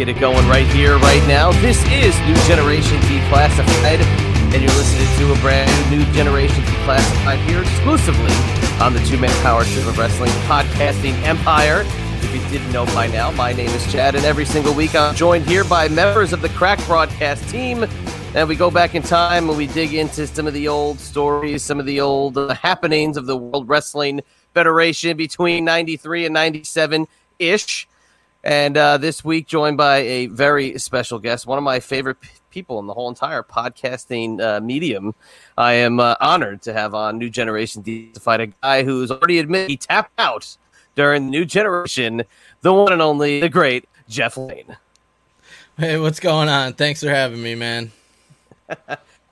Get it going right here, right now. This is New Generation Declassified, and you're listening to a brand new Generation Declassified here exclusively on the Two Man Power Trip of Wrestling Podcasting Empire. If you didn't know by now, my name is Chad, and every single week I'm joined here by members of the Crack Broadcast team. And we go back in time and we dig into some of the old stories, some of the old uh, happenings of the World Wrestling Federation between 93 and 97 ish. And uh, this week, joined by a very special guest, one of my favorite p- people in the whole entire podcasting uh, medium. I am uh, honored to have on New Generation Declassified a guy who's already admitted he tapped out during the New Generation, the one and only, the great Jeff Lane. Hey, what's going on? Thanks for having me, man.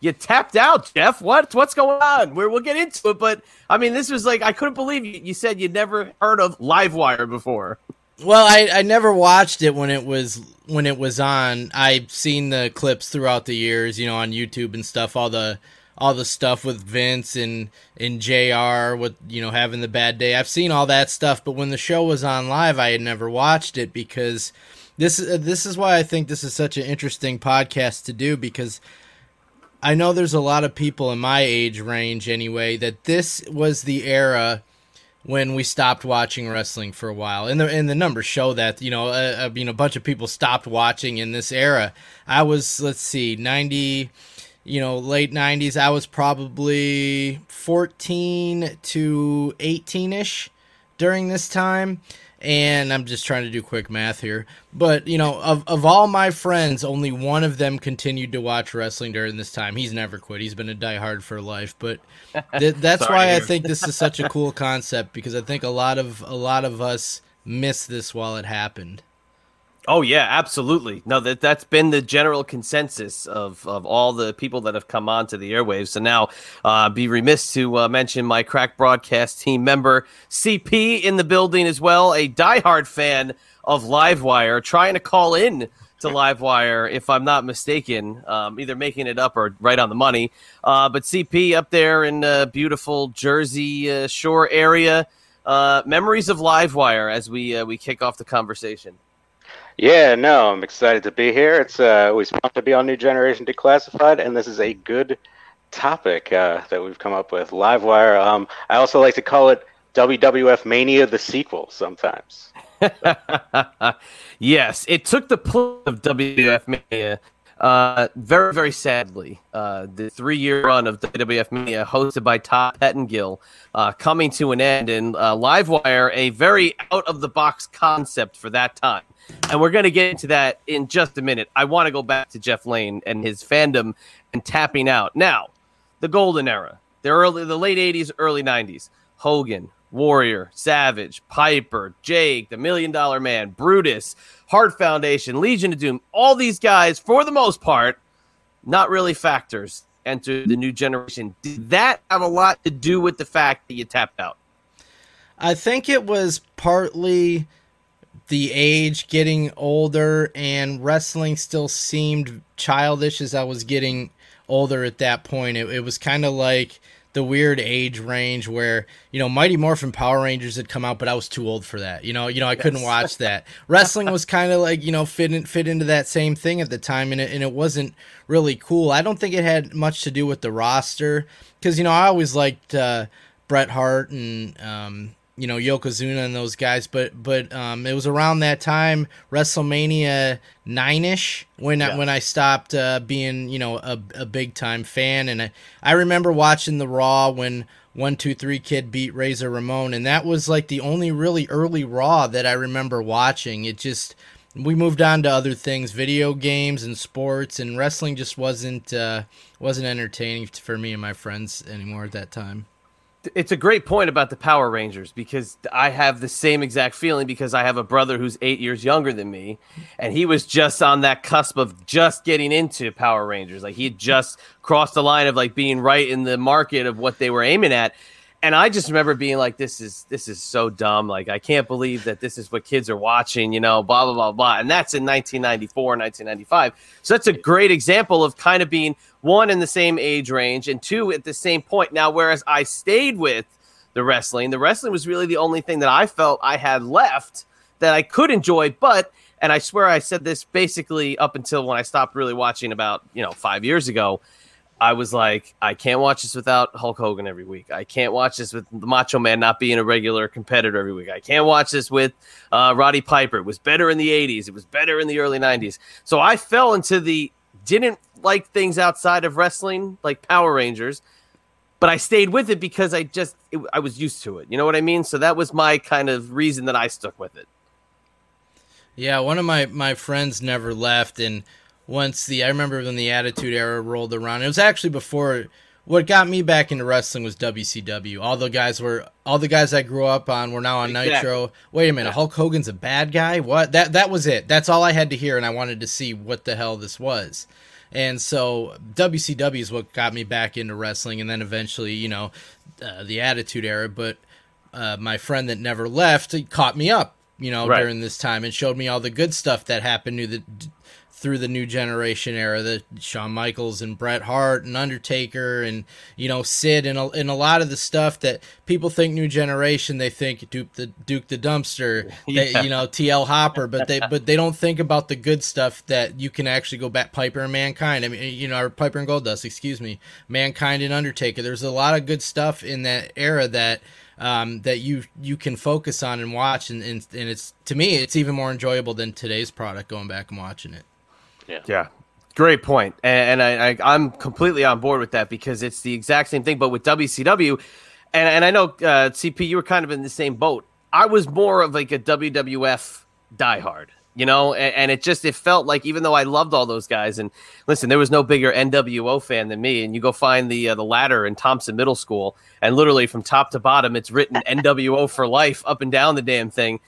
You tapped out, Jeff. What? What's going on? We're, we'll get into it, but I mean, this was like I couldn't believe you, you said you'd never heard of Livewire before. Well, I, I never watched it when it was when it was on. I've seen the clips throughout the years, you know, on YouTube and stuff. All the all the stuff with Vince and and Jr. with you know having the bad day. I've seen all that stuff, but when the show was on live, I had never watched it because this this is why I think this is such an interesting podcast to do because I know there's a lot of people in my age range anyway that this was the era when we stopped watching wrestling for a while, and the and the numbers show that you know uh, uh, you know a bunch of people stopped watching in this era. I was let's see ninety, you know late nineties. I was probably fourteen to eighteen ish during this time. And I'm just trying to do quick math here. But, you know, of, of all my friends, only one of them continued to watch wrestling during this time. He's never quit. He's been a diehard for life. But th- that's Sorry, why I think this is such a cool concept because I think a lot of a lot of us missed this while it happened. Oh yeah, absolutely. No, that that's been the general consensus of of all the people that have come onto the airwaves. So now, uh, be remiss to uh, mention my crack broadcast team member CP in the building as well, a diehard fan of Livewire, trying to call in to Livewire if I'm not mistaken, um, either making it up or right on the money. Uh, but CP up there in uh, beautiful Jersey uh, Shore area. Uh, memories of Livewire as we uh, we kick off the conversation. Yeah, no, I'm excited to be here. It's uh, always fun to be on New Generation Declassified, and this is a good topic uh, that we've come up with. Livewire. Um, I also like to call it WWF Mania the sequel sometimes. yes, it took the place of WWF Mania. Uh, very, very sadly, uh, the three-year run of WWF Mania, hosted by Todd Pettengill, uh, coming to an end, and uh, Livewire, a very out-of-the-box concept for that time. And we're going to get into that in just a minute. I want to go back to Jeff Lane and his fandom and tapping out. Now, the golden era, the early, the late '80s, early '90s. Hogan, Warrior, Savage, Piper, Jake, the Million Dollar Man, Brutus, Heart Foundation, Legion of Doom, all these guys, for the most part, not really factors enter the new generation. Did that have a lot to do with the fact that you tapped out? I think it was partly the age getting older and wrestling still seemed childish as I was getting older at that point. It, it was kind of like the weird age range where you know Mighty Morphin Power Rangers had come out, but I was too old for that. You know, you know I couldn't watch that. Wrestling was kind of like you know fit in, fit into that same thing at the time, and it, and it wasn't really cool. I don't think it had much to do with the roster because you know I always liked uh, Bret Hart and um, you know Yokozuna and those guys, but but um, it was around that time WrestleMania nine ish when I, when I stopped uh, being you know a, a big time fan, and I, I remember watching the Raw when one two three kid beat Razor Ramon, and that was like the only really early Raw that I remember watching. It just we moved on to other things, video games and sports, and wrestling just wasn't uh, wasn't entertaining for me and my friends anymore at that time. It's a great point about the Power Rangers because I have the same exact feeling because I have a brother who's eight years younger than me, and he was just on that cusp of just getting into Power Rangers. Like he had just crossed the line of like being right in the market of what they were aiming at. And I just remember being like, "This is this is so dumb. Like I can't believe that this is what kids are watching." You know, blah blah blah blah. And that's in 1994, 1995. So that's a great example of kind of being one in the same age range and two at the same point. Now, whereas I stayed with the wrestling, the wrestling was really the only thing that I felt I had left that I could enjoy. But, and I swear I said this basically up until when I stopped really watching about, you know, five years ago. I was like, I can't watch this without Hulk Hogan every week. I can't watch this with the Macho Man not being a regular competitor every week. I can't watch this with uh, Roddy Piper. It was better in the 80s. It was better in the early 90s. So I fell into the didn't like things outside of wrestling, like Power Rangers, but I stayed with it because I just it, I was used to it. You know what I mean? So that was my kind of reason that I stuck with it. Yeah, one of my my friends never left, and once the I remember when the Attitude Era rolled around, it was actually before. What got me back into wrestling was WCW. All the guys were all the guys I grew up on were now on exactly. Nitro. Wait a minute, Hulk Hogan's a bad guy? What? That that was it. That's all I had to hear, and I wanted to see what the hell this was. And so WCW is what got me back into wrestling, and then eventually, you know, uh, the Attitude Era. But uh, my friend that never left caught me up, you know, right. during this time and showed me all the good stuff that happened to the through the new generation era, the Shawn Michaels and Bret Hart and Undertaker and you know Sid and a, and a lot of the stuff that people think new generation they think Duke the Duke the Dumpster, yeah. they, you know TL Hopper, but they but they don't think about the good stuff that you can actually go back Piper and Mankind. I mean you know or Piper and Goldust, excuse me, Mankind and Undertaker. There's a lot of good stuff in that era that. Um, that you you can focus on and watch and, and and it's to me it's even more enjoyable than today's product going back and watching it yeah. Yeah. Great point. And, I, I, am completely on board with that because it's the exact same thing, but with WCW. And, and I know, uh, CP, you were kind of in the same boat. I was more of like a WWF diehard, you know, and, and, it just, it felt like even though I loved all those guys, and listen, there was no bigger NWO fan than me. And you go find the, uh, the ladder in Thompson Middle School, and literally from top to bottom, it's written NWO for life up and down the damn thing.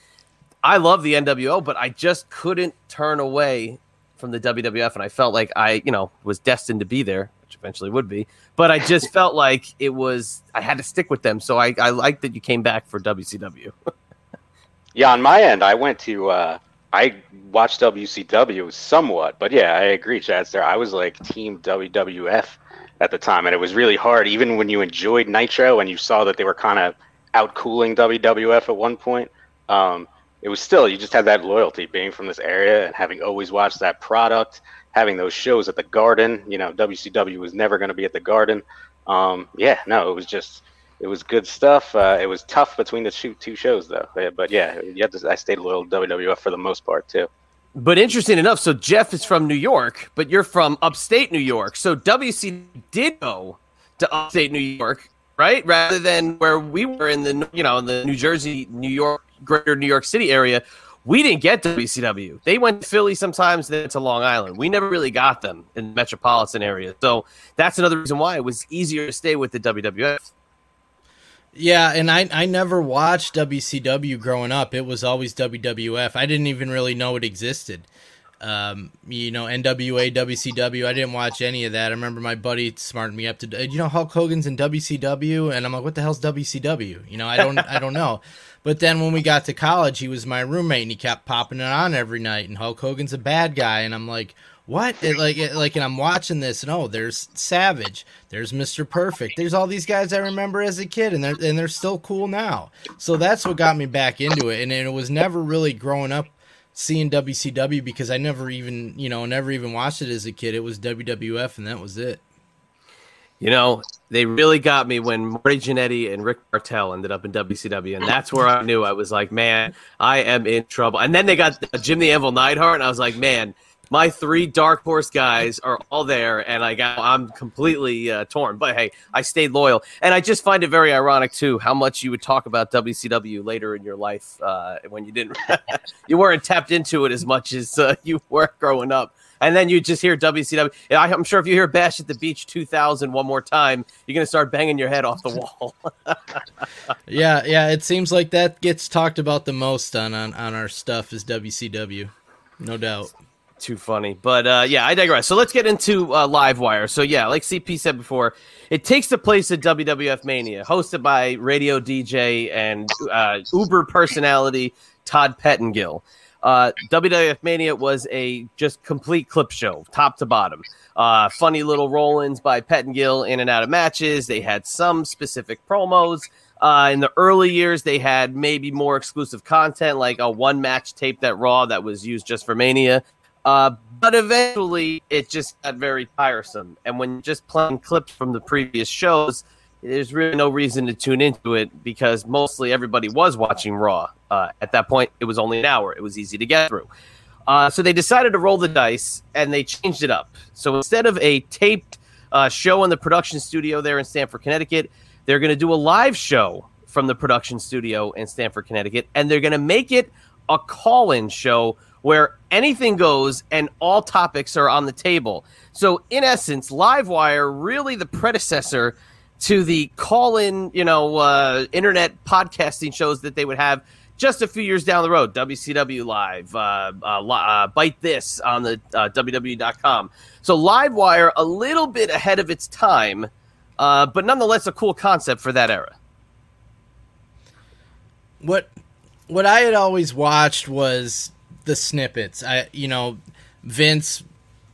I love the NWO, but I just couldn't turn away from the WWF, and I felt like I, you know, was destined to be there, which eventually would be. But I just felt like it was I had to stick with them. So I, I like that you came back for WCW. yeah, on my end, I went to uh, I watched WCW somewhat, but yeah, I agree, Chad's there. I was like Team WWF at the time, and it was really hard, even when you enjoyed Nitro and you saw that they were kind of outcooling WWF at one point. Um, it was still you just had that loyalty being from this area and having always watched that product having those shows at the garden you know wcw was never going to be at the garden. Um, yeah no it was just it was good stuff. Uh, it was tough between the two, two shows though. But yeah you have to, i stayed loyal to wwf for the most part too. But interesting enough so jeff is from new york but you're from upstate new york. So wc did go to upstate new york right? Rather than where we were in the you know in the new jersey new york greater New York City area, we didn't get WCW. They went to Philly sometimes, then to Long Island. We never really got them in the metropolitan area. So that's another reason why it was easier to stay with the WWF. Yeah, and I I never watched WCW growing up. It was always WWF. I didn't even really know it existed. Um, you know, NWA, WCW. I didn't watch any of that. I remember my buddy smarted me up to, you know, Hulk Hogan's in WCW, and I'm like, what the hell's WCW? You know, I don't, I don't know. But then when we got to college, he was my roommate, and he kept popping it on every night. And Hulk Hogan's a bad guy, and I'm like, what? It, like, it, like, and I'm watching this, and oh, there's Savage, there's Mr. Perfect, there's all these guys I remember as a kid, and they're and they're still cool now. So that's what got me back into it, and it was never really growing up seeing WCW because I never even, you know, never even watched it as a kid. It was WWF, and that was it. You know, they really got me when Marty Jannetty and Rick Martel ended up in WCW, and that's where I knew I was like, man, I am in trouble. And then they got Jim the Anvil Neidhart, and I was like, man, my three dark horse guys are all there, and I got I'm completely uh, torn. But hey, I stayed loyal, and I just find it very ironic too how much you would talk about WCW later in your life uh, when you didn't you weren't tapped into it as much as uh, you were growing up. and then you just hear WCW. I'm sure if you hear Bash at the Beach 2000 one more time, you're gonna start banging your head off the wall. yeah, yeah. It seems like that gets talked about the most on on, on our stuff is WCW, no doubt too funny. But uh, yeah, I digress. So let's get into uh, Livewire. So yeah, like CP said before, it takes the place of WWF Mania, hosted by radio DJ and uh, Uber personality Todd Pettengill. Uh, WWF Mania was a just complete clip show, top to bottom. Uh, funny little roll-ins by Pettengill in and out of matches. They had some specific promos. Uh, in the early years, they had maybe more exclusive content, like a one match tape that Raw that was used just for Mania. Uh, but eventually, it just got very tiresome. And when you're just playing clips from the previous shows, there's really no reason to tune into it because mostly everybody was watching Raw. Uh, at that point, it was only an hour. It was easy to get through. Uh, so they decided to roll the dice and they changed it up. So instead of a taped uh, show in the production studio there in Stamford, Connecticut, they're going to do a live show from the production studio in Stamford, Connecticut, and they're going to make it a call in show where anything goes and all topics are on the table. So, in essence, Livewire really the predecessor to the call-in, you know, uh, internet podcasting shows that they would have just a few years down the road. WCW Live, uh, uh, uh Bite This on the uh, WWE.com. So Livewire, a little bit ahead of its time, uh, but nonetheless a cool concept for that era. What what I had always watched was the snippets. I you know Vince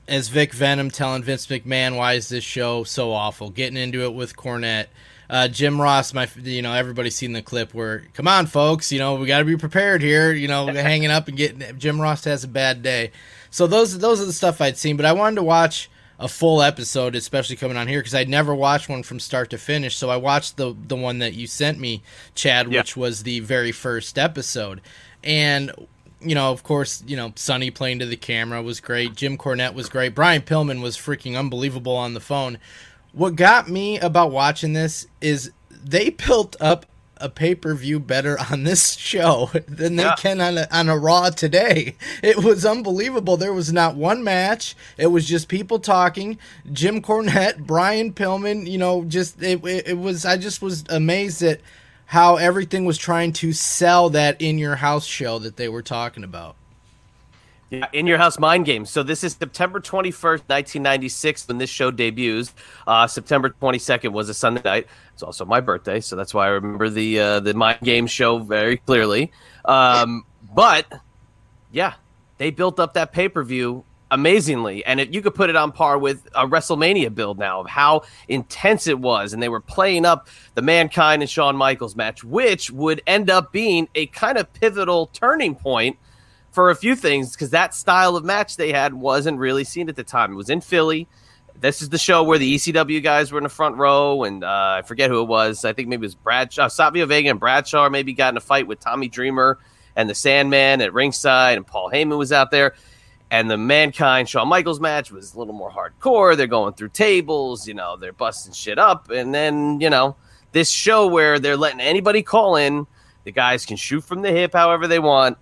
as Vic Venom telling Vince McMahon why is this show so awful, getting into it with Cornette. Uh, Jim Ross, my you know everybody's seen the clip where come on folks, you know we got to be prepared here, you know hanging up and getting Jim Ross has a bad day. So those those are the stuff I'd seen, but I wanted to watch a full episode, especially coming on here because I'd never watched one from start to finish. So I watched the the one that you sent me, Chad, yeah. which was the very first episode, and you know, of course, you know, Sunny playing to the camera was great. Jim Cornette was great. Brian Pillman was freaking unbelievable on the phone. What got me about watching this is they built up a pay per view better on this show than they yeah. can on a, on a Raw today. It was unbelievable. There was not one match. It was just people talking. Jim Cornette, Brian Pillman. You know, just it, it, it was. I just was amazed at how everything was trying to sell that in your house show that they were talking about. Yeah, in your house mind games. So this is September 21st, 1996 when this show debuts. Uh, September 22nd was a Sunday night. It's also my birthday, so that's why I remember the uh, the mind game show very clearly. Um, but yeah, they built up that pay-per-view amazingly. And it, you could put it on par with a WrestleMania build now of how intense it was. And they were playing up the Mankind and Shawn Michaels match, which would end up being a kind of pivotal turning point for a few things because that style of match they had wasn't really seen at the time. It was in Philly. This is the show where the ECW guys were in the front row, and uh, I forget who it was. I think maybe it was Bradshaw, Savio Vega, and Bradshaw maybe got in a fight with Tommy Dreamer and the Sandman at ringside, and Paul Heyman was out there. And the Mankind Shawn Michaels match was a little more hardcore. They're going through tables, you know, they're busting shit up. And then, you know, this show where they're letting anybody call in, the guys can shoot from the hip however they want.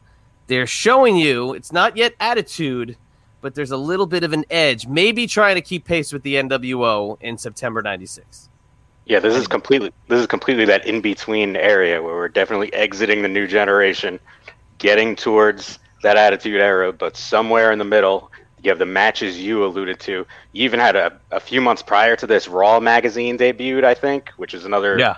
They're showing you it's not yet attitude, but there's a little bit of an edge, maybe trying to keep pace with the NWO in September 96. Yeah, this is completely this is completely that in between area where we're definitely exiting the new generation, getting towards that Attitude Era, but somewhere in the middle, you have the matches you alluded to. You even had a, a few months prior to this, Raw magazine debuted, I think, which is another yeah.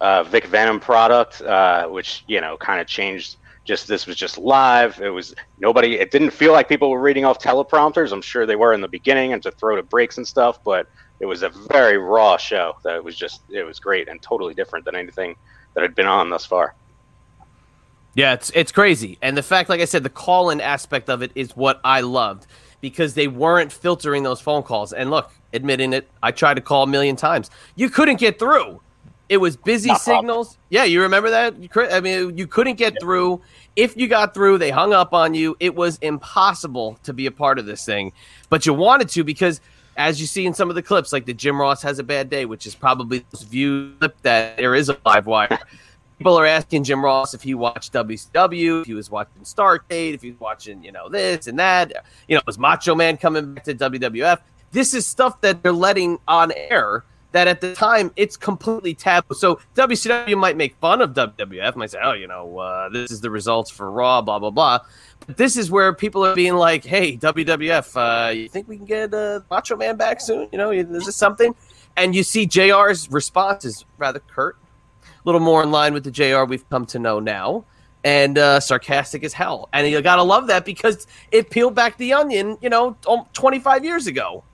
uh, Vic Venom product, uh, which you know kind of changed. Just this was just live. It was nobody. It didn't feel like people were reading off teleprompters. I'm sure they were in the beginning and to throw to breaks and stuff, but it was a very raw show. That was just it was great and totally different than anything that had been on thus far. Yeah, it's it's crazy. And the fact, like I said, the call in aspect of it is what I loved because they weren't filtering those phone calls. And look, admitting it, I tried to call a million times. You couldn't get through. It was busy Not signals. Up. Yeah, you remember that? I mean, you couldn't get yeah. through. If you got through, they hung up on you. It was impossible to be a part of this thing, but you wanted to because, as you see in some of the clips, like the Jim Ross has a bad day, which is probably the view clip that there is a live wire people are asking Jim Ross if he watched WCW, if he was watching Starcade, if he was watching, you know, this and that. You know, was Macho Man coming back to WWF? This is stuff that they're letting on air that at the time it's completely taboo. So WCW might make fun of WWF, might say, "Oh, you know, uh, this is the results for Raw, blah blah blah." But this is where people are being like, "Hey, WWF, uh, you think we can get uh, Macho Man back soon? You know, is this something?" And you see JR's response is rather curt, little more in line with the JR we've come to know now, and uh, sarcastic as hell. And you gotta love that because it peeled back the onion, you know, 25 years ago.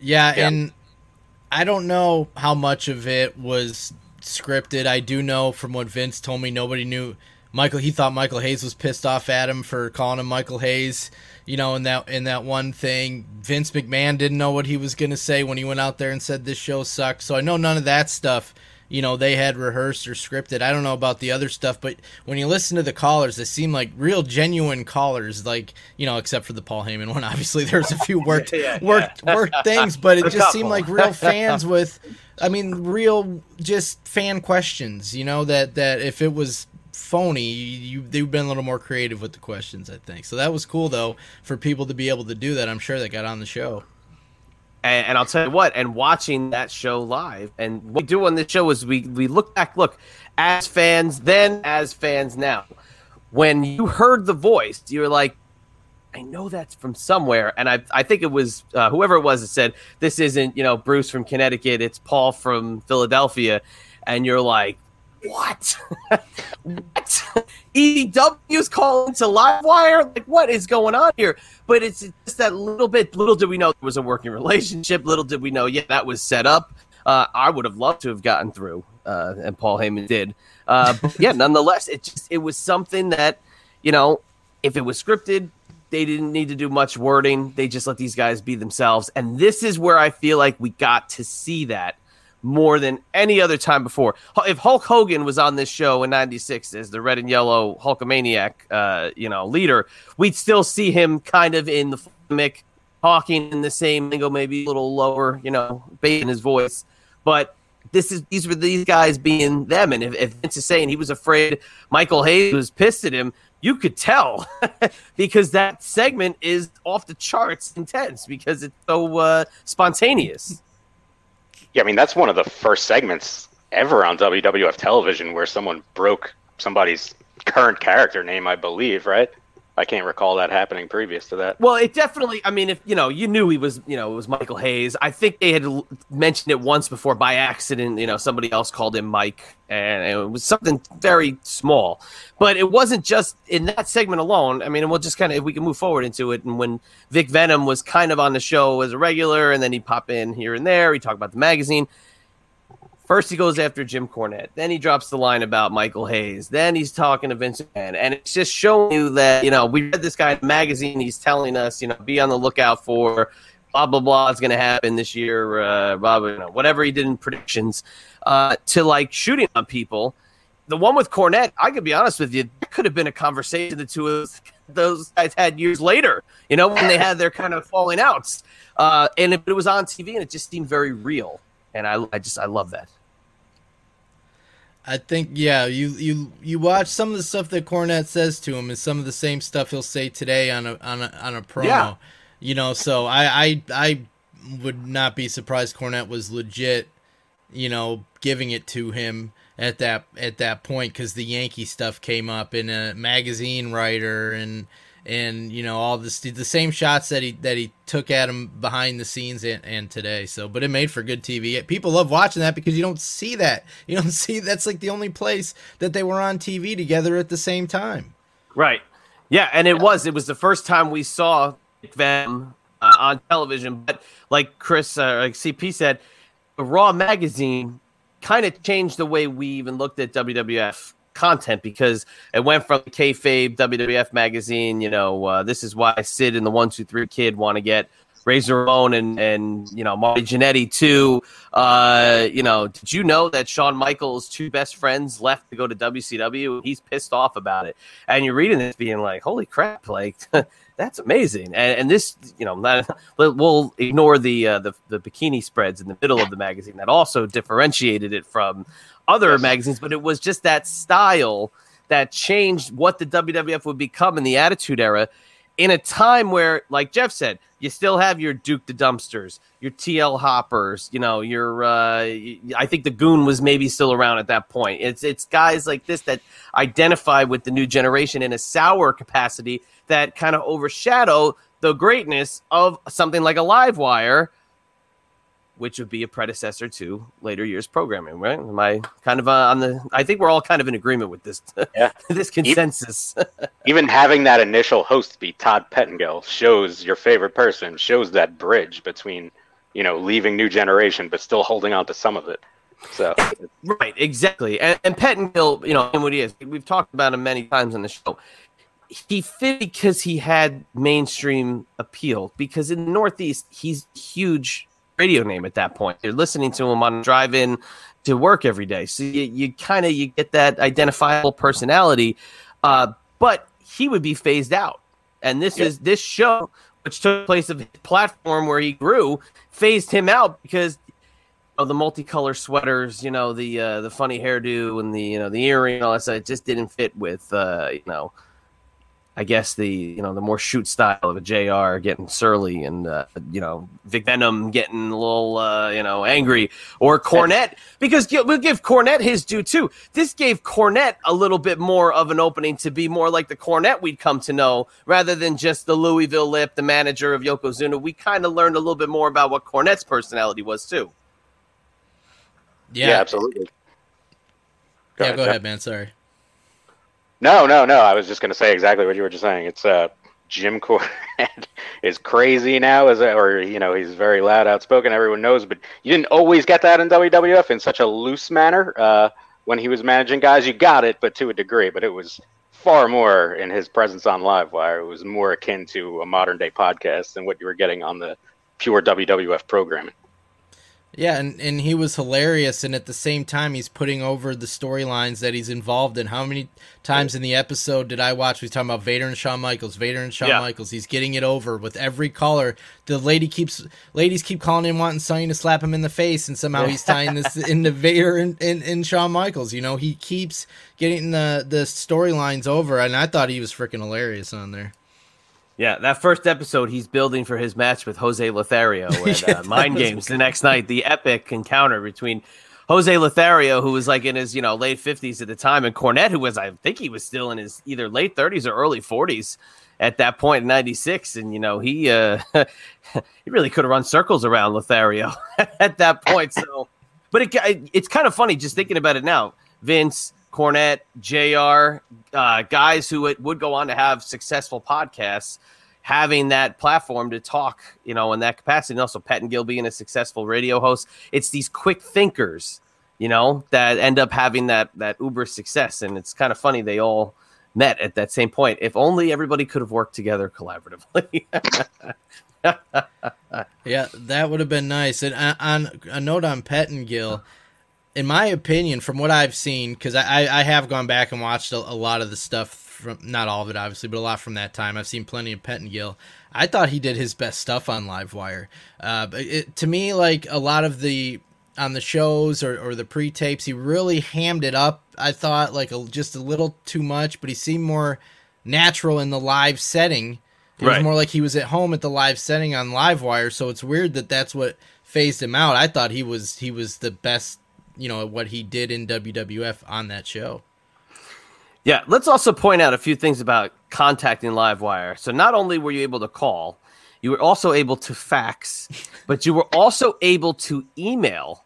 Yeah, yeah. and I don't know how much of it was scripted. I do know from what Vince told me, nobody knew Michael. He thought Michael Hayes was pissed off at him for calling him Michael Hayes. You know, in that in that one thing, Vince McMahon didn't know what he was gonna say when he went out there and said this show sucks. So I know none of that stuff you know they had rehearsed or scripted. I don't know about the other stuff, but when you listen to the callers, they seem like real genuine callers. Like you know, except for the Paul Heyman one, obviously there's a few worked yeah, yeah, worked yeah. worked things, but it just seemed like real fans with, I mean, real just fan questions. You know that that if it was phony, you they've been a little more creative with the questions. I think so. That was cool though for people to be able to do that. I'm sure that got on the show. And, and, I'll tell you what, and watching that show live, and what we do on this show is we we look back, look as fans then, as fans now. When you heard the voice, you were like, I know that's from somewhere, and I I think it was uh, whoever it was that said this isn't you know Bruce from Connecticut, it's Paul from Philadelphia, and you're like, what? what? ECW's calling to Livewire? Like, what is going on here? But it's just that little bit. Little did we know there was a working relationship. Little did we know, yeah, that was set up. Uh, I would have loved to have gotten through, uh, and Paul Heyman did. Uh, but yeah, nonetheless, it just it was something that, you know, if it was scripted, they didn't need to do much wording. They just let these guys be themselves, and this is where I feel like we got to see that more than any other time before. If Hulk Hogan was on this show in '96 as the red and yellow Hulkamaniac, uh, you know, leader, we'd still see him kind of in the mic, talking in the same lingo, maybe a little lower, you know, bass in his voice. But this is these were these guys being them, and if, if Vince is saying he was afraid Michael Hayes was pissed at him, you could tell because that segment is off the charts intense because it's so uh, spontaneous. Yeah, I mean that's one of the first segments ever on WWF television where someone broke somebody's current character name, I believe, right? I can't recall that happening previous to that. Well, it definitely. I mean, if you know, you knew he was, you know, it was Michael Hayes. I think they had mentioned it once before by accident. You know, somebody else called him Mike, and it was something very small. But it wasn't just in that segment alone. I mean, we'll just kind of if we can move forward into it. And when Vic Venom was kind of on the show as a regular, and then he'd pop in here and there. He talked about the magazine. First, he goes after Jim Cornette. Then he drops the line about Michael Hayes. Then he's talking to Vince McMahon. And it's just showing you that, you know, we read this guy in the magazine. He's telling us, you know, be on the lookout for blah, blah, blah is going to happen this year, uh, blah, blah, you know, whatever he did in predictions, uh, to like shooting on people. The one with Cornette, I could be honest with you, could have been a conversation the two of those guys had years later, you know, when they had their kind of falling outs. Uh, and it, it was on TV and it just seemed very real. And I, I just, I love that. I think yeah, you you you watch some of the stuff that Cornette says to him is some of the same stuff he'll say today on a on a on a promo. Yeah. You know, so I I I would not be surprised Cornette was legit, you know, giving it to him at that at that point because the Yankee stuff came up in a magazine writer and and you know all this the same shots that he that he took at him behind the scenes and, and today. So but it made for good tv people love watching that because you don't see that. You don't see that's like the only place that they were on tv together at the same time. Right. Yeah and it was. It was the first time we saw them uh, on television. But like chris uh, like cp said raw magazine kind of changed the way we even looked at wwf content because it went from kayfabe WWF magazine. You know, uh, this is why Sid and the One Two Three Kid want to get Razor Ramon and and you know Marty Jannetty too. Uh, you know, did you know that Shawn Michaels' two best friends left to go to WCW? He's pissed off about it, and you're reading this being like, "Holy crap!" Like that's amazing. And, and this, you know, not, we'll ignore the, uh, the the bikini spreads in the middle of the magazine that also differentiated it from other yes. magazines, but it was just that style that changed what the WWF would become in the Attitude Era in a time where, like Jeff said, you still have your Duke the Dumpsters, your TL Hoppers, you know, your uh, I think the Goon was maybe still around at that point. It's it's guys like this that identify with the new generation in a sour capacity that kind of overshadow the greatness of something like a Livewire which would be a predecessor to later years programming, right? Am I kind of uh, on the? I think we're all kind of in agreement with this. Yeah. this consensus. Even, even, having that initial host be Todd Pettengill shows your favorite person, shows that bridge between, you know, leaving New Generation but still holding on to some of it. So right, exactly, and, and Pettengill, you know, and what he is, we've talked about him many times on the show. He fit because he had mainstream appeal. Because in the Northeast, he's huge radio name at that point. You're listening to him on drive in to work every day. So you, you kind of you get that identifiable personality. Uh, but he would be phased out. And this is this show, which took place of his platform where he grew, phased him out because of the multicolor sweaters, you know, the uh, the funny hairdo and the you know the earring and all that stuff. It just didn't fit with uh, you know I guess the you know the more shoot style of a Jr. getting surly and uh, you know Vic Venom getting a little uh, you know angry or Cornette because we'll give Cornette his due too. This gave Cornette a little bit more of an opening to be more like the Cornette we'd come to know rather than just the Louisville Lip, the manager of Yokozuna. We kind of learned a little bit more about what Cornette's personality was too. Yeah, yeah absolutely. Go yeah, ahead, go ahead, man. Sorry. No, no, no. I was just going to say exactly what you were just saying. It's uh, Jim Cornette is crazy now, a, or you know, he's very loud, outspoken. Everyone knows, but you didn't always get that in WWF in such a loose manner. Uh, when he was managing guys, you got it, but to a degree. But it was far more in his presence on Livewire. It was more akin to a modern day podcast than what you were getting on the pure WWF programming. Yeah, and, and he was hilarious, and at the same time, he's putting over the storylines that he's involved in. How many times in the episode did I watch? He's talking about Vader and Shawn Michaels, Vader and Shawn yeah. Michaels. He's getting it over with every caller. The lady keeps, ladies keep calling him, wanting Sunny to slap him in the face, and somehow he's tying this into Vader and, and, and Shawn Michaels. You know, he keeps getting the the storylines over, and I thought he was freaking hilarious on there. Yeah, that first episode, he's building for his match with Jose Lothario at uh, Mind Games the next night. The epic encounter between Jose Lothario, who was like in his you know late fifties at the time, and Cornette, who was I think he was still in his either late thirties or early forties at that point in '96, and you know he uh, he really could have run circles around Lothario at that point. So, but it, it's kind of funny just thinking about it now. Vince, Cornette, JR, uh, guys who would go on to have successful podcasts, having that platform to talk, you know, in that capacity. And also Pettengill being a successful radio host. It's these quick thinkers, you know, that end up having that that uber success. And it's kind of funny they all met at that same point. If only everybody could have worked together collaboratively. yeah, that would have been nice. And uh, on a note on Pettengill, in my opinion, from what I've seen, because I, I have gone back and watched a, a, lot of the stuff from not all of it obviously, but a lot from that time. I've seen plenty of Pettengill. I thought he did his best stuff on Livewire. Uh, but it, to me, like a lot of the on the shows or, or the pre tapes, he really hammed it up. I thought like a, just a little too much, but he seemed more natural in the live setting. It right. was more like he was at home at the live setting on Livewire, so it's weird that that's what phased him out. I thought he was he was the best you know what he did in WWF on that show. Yeah, let's also point out a few things about contacting Livewire. So not only were you able to call, you were also able to fax, but you were also able to email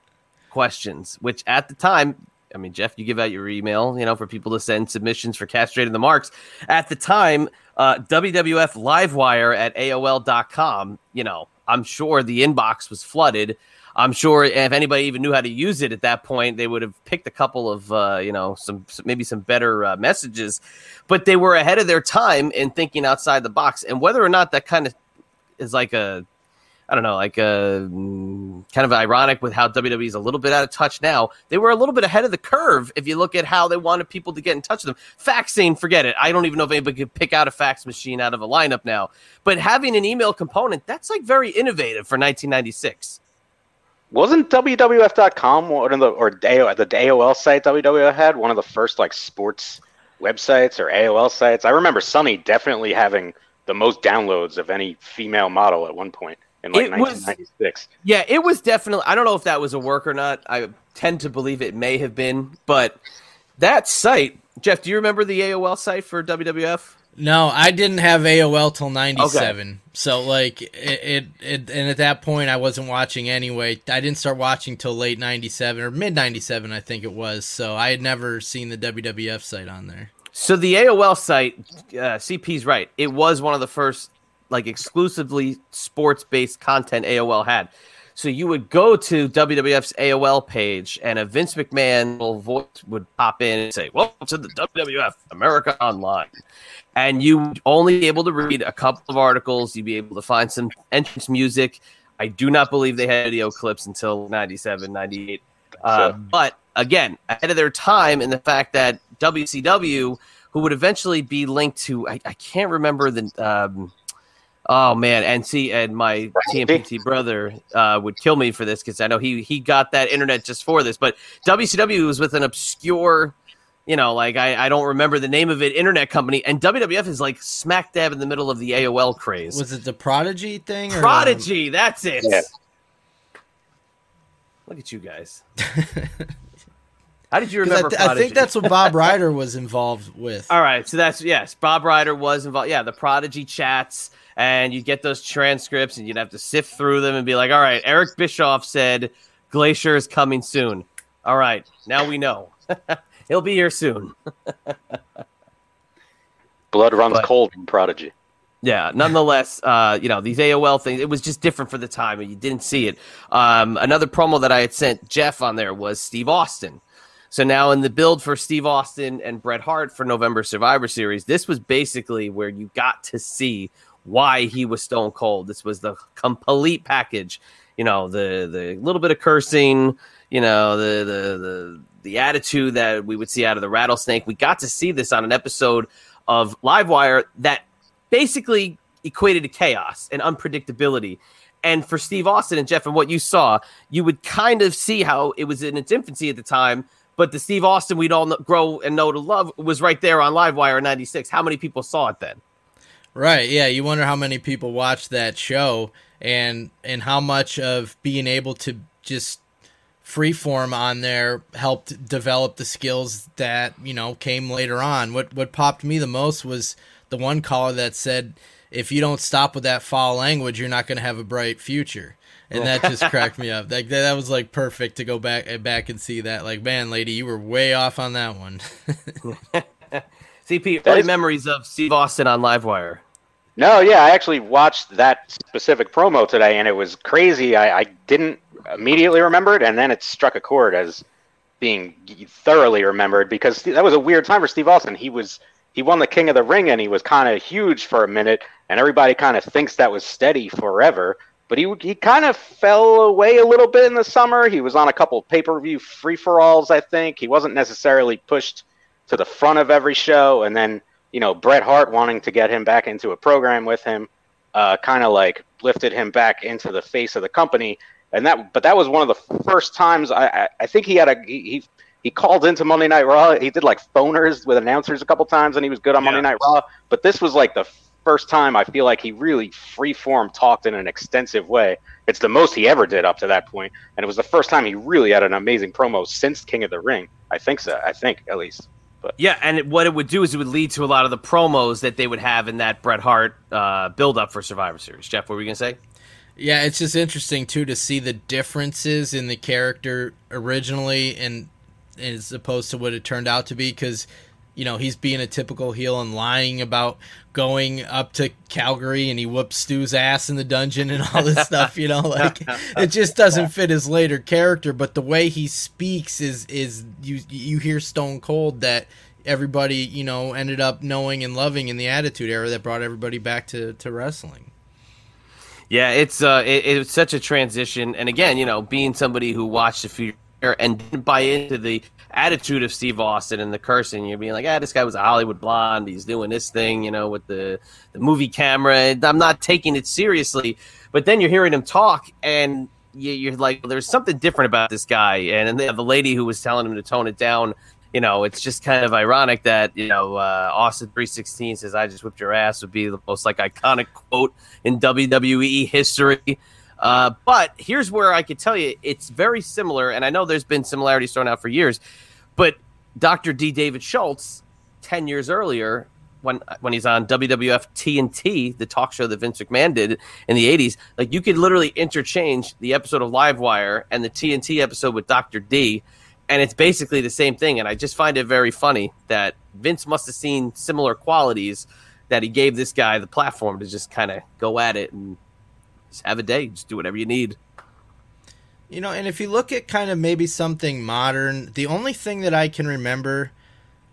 questions, which at the time, I mean, Jeff, you give out your email, you know, for people to send submissions for castrating the marks. At the time, uh, WWF Livewire at AOL.com, you know, I'm sure the inbox was flooded I'm sure if anybody even knew how to use it at that point, they would have picked a couple of, uh, you know, some, maybe some better uh, messages. But they were ahead of their time in thinking outside the box. And whether or not that kind of is like a I don't know, like uh, mm, kind of ironic with how WWE is a little bit out of touch now. They were a little bit ahead of the curve if you look at how they wanted people to get in touch with them. Faxing, forget it. I don't even know if anybody could pick out a fax machine out of a lineup now. But having an email component, that's like very innovative for 1996. Wasn't WWF.com one of the or the AOL site WWF had one of the first like sports websites or AOL sites? I remember Sunny definitely having the most downloads of any female model at one point in like It was- 1996. Yeah, it was definitely. I don't know if that was a work or not. I tend to believe it may have been, but that site, Jeff, do you remember the AOL site for WWF? No, I didn't have AOL till '97. So like it, it, it, and at that point I wasn't watching anyway. I didn't start watching till late '97 or mid '97, I think it was. So I had never seen the WWF site on there. So the AOL site, uh, CP's right. It was one of the first like exclusively sports based content AOL had. So you would go to WWF's AOL page, and a Vince McMahon voice would pop in and say, "Welcome to the WWF America Online," and you would only be able to read a couple of articles. You'd be able to find some entrance music. I do not believe they had video clips until 97, 98. Uh, but again, ahead of their time in the fact that WCW, who would eventually be linked to, I, I can't remember the. Um, oh man, and see, and my Right. TMPT brother uh, would kill me for this because I know he he got that internet just for this. But WCW was with an obscure, you know, like I, I don't remember the name of it, internet company, and WWF is like smack dab in the middle of the AOL craze. Was it the Prodigy thing? Or, um, Prodigy, that's it. Yeah. Look at you guys. How did you 'cause I, remember th- I think that's what Bob Ryder was involved with. All right, so that's yes. Bob Ryder was involved. Yeah, the Prodigy chats, and you get those transcripts, and you'd have to sift through them and be like, "All right, Eric Bischoff said Glacier is coming soon. All right, now we know he'll be here soon." Blood runs But- cold in Prodigy. Yeah, nonetheless, uh, you know, these AOL things, it was just different for the time and you didn't see it. Um, another promo that I had sent Jeff on there was Steve Austin. So now in the build for Steve Austin and Bret Hart for November Survivor Series, this was basically where you got to see why he was stone cold. This was the complete package. You know, the the little bit of cursing, you know, the the the the attitude that we would see out of the rattlesnake. We got to see this on an episode of Livewire that basically equated to chaos and unpredictability. And for Steve Austin and Jeff and what you saw, you would kind of see how it was in its infancy at the time, but the Steve Austin we'd all know, grow and know to love was right there on Livewire 96. How many people saw it then? Right. Yeah. You wonder how many people watched that show and and how much of being able to just freeform on there helped develop the skills that you know came later on. What what popped me the most was the one caller that said, "If you don't stop with that foul language, you're not going to have a bright future." And that just cracked me up. Like that, that was like perfect to go back eh, back and see that. Like, man, lady, you were way off on that one. CP, That early is- memories of Steve Austin on Livewire. No, yeah, I actually watched that specific promo today, and it was crazy. I, I didn't immediately remember it, and then it struck a chord as being thoroughly remembered because that was a weird time for Steve Austin. He was he won the King of the Ring, and he was kind of huge for a minute, and everybody kind of thinks that was steady forever. But he he kind of fell away a little bit in the summer. He was on a couple pay per view free for alls, I think. He wasn't necessarily pushed to the front of every show, and then you know Bret Hart wanting to get him back into a program with him, uh, kind of like lifted him back into the face of the company. And that, but that was one of the first times I, I, I think he had a he, he he called into Monday Night Raw. He did like phoners with announcers a couple times, and he was good on Monday Night Raw. But this was like the first time I feel like he really freeform talked in an extensive way. It's the most he ever did up to that point, and it was the first time he really had an amazing promo since King of the Ring. I think so. I think at least. Yeah, and it, what it would do is it would lead to a lot of the promos that they would have in that Bret Hart uh, build up for Survivor Series. Jeff, what were you going to say? Yeah, it's just interesting too to see the differences in the character originally and as opposed to what it turned out to be because you know he's being a typical heel and lying about going up to Calgary and he whoops Stu's ass in the dungeon and all this stuff you know like it just doesn't fit his later character but the way he speaks is is you you hear Stone Cold that everybody you know ended up knowing and loving in the Attitude Era that brought everybody back to to wrestling. Yeah, it's uh, it, it was such a transition, and again, you know, being somebody who watched the future and didn't buy into the attitude of Steve Austin and the cursing, you're being like, ah, this guy was a Hollywood blonde. He's doing this thing, you know, with the the movie camera. I'm not taking it seriously, but then you're hearing him talk, and you're like, well, there's something different about this guy. And then the lady who was telling him to tone it down you know, it's just kind of ironic that you know uh, Austin three sixteen says "I just whipped your ass" would be the most like iconic quote in WWE history. Uh, but here's where I could tell you it's very similar, and I know there's been similarities thrown out for years, but Dr. D. David Schultz, ten years earlier, when when he's on WWF TNT, the talk show that Vince McMahon did in the '80s, like you could literally interchange the episode of Livewire and the TNT episode with Dr. D and it's basically the same thing. And I just find it very funny that Vince must have seen similar qualities that he gave this guy the platform to just kind of go at it and just have a day, just do whatever you need. You know, and if you look at kind of maybe something modern, the only thing that I can remember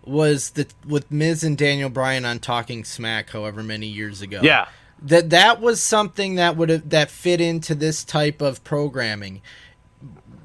was the with Miz and Daniel Bryan on Talking Smack, however many years ago. Yeah, that that was something that would have that fit into this type of programming.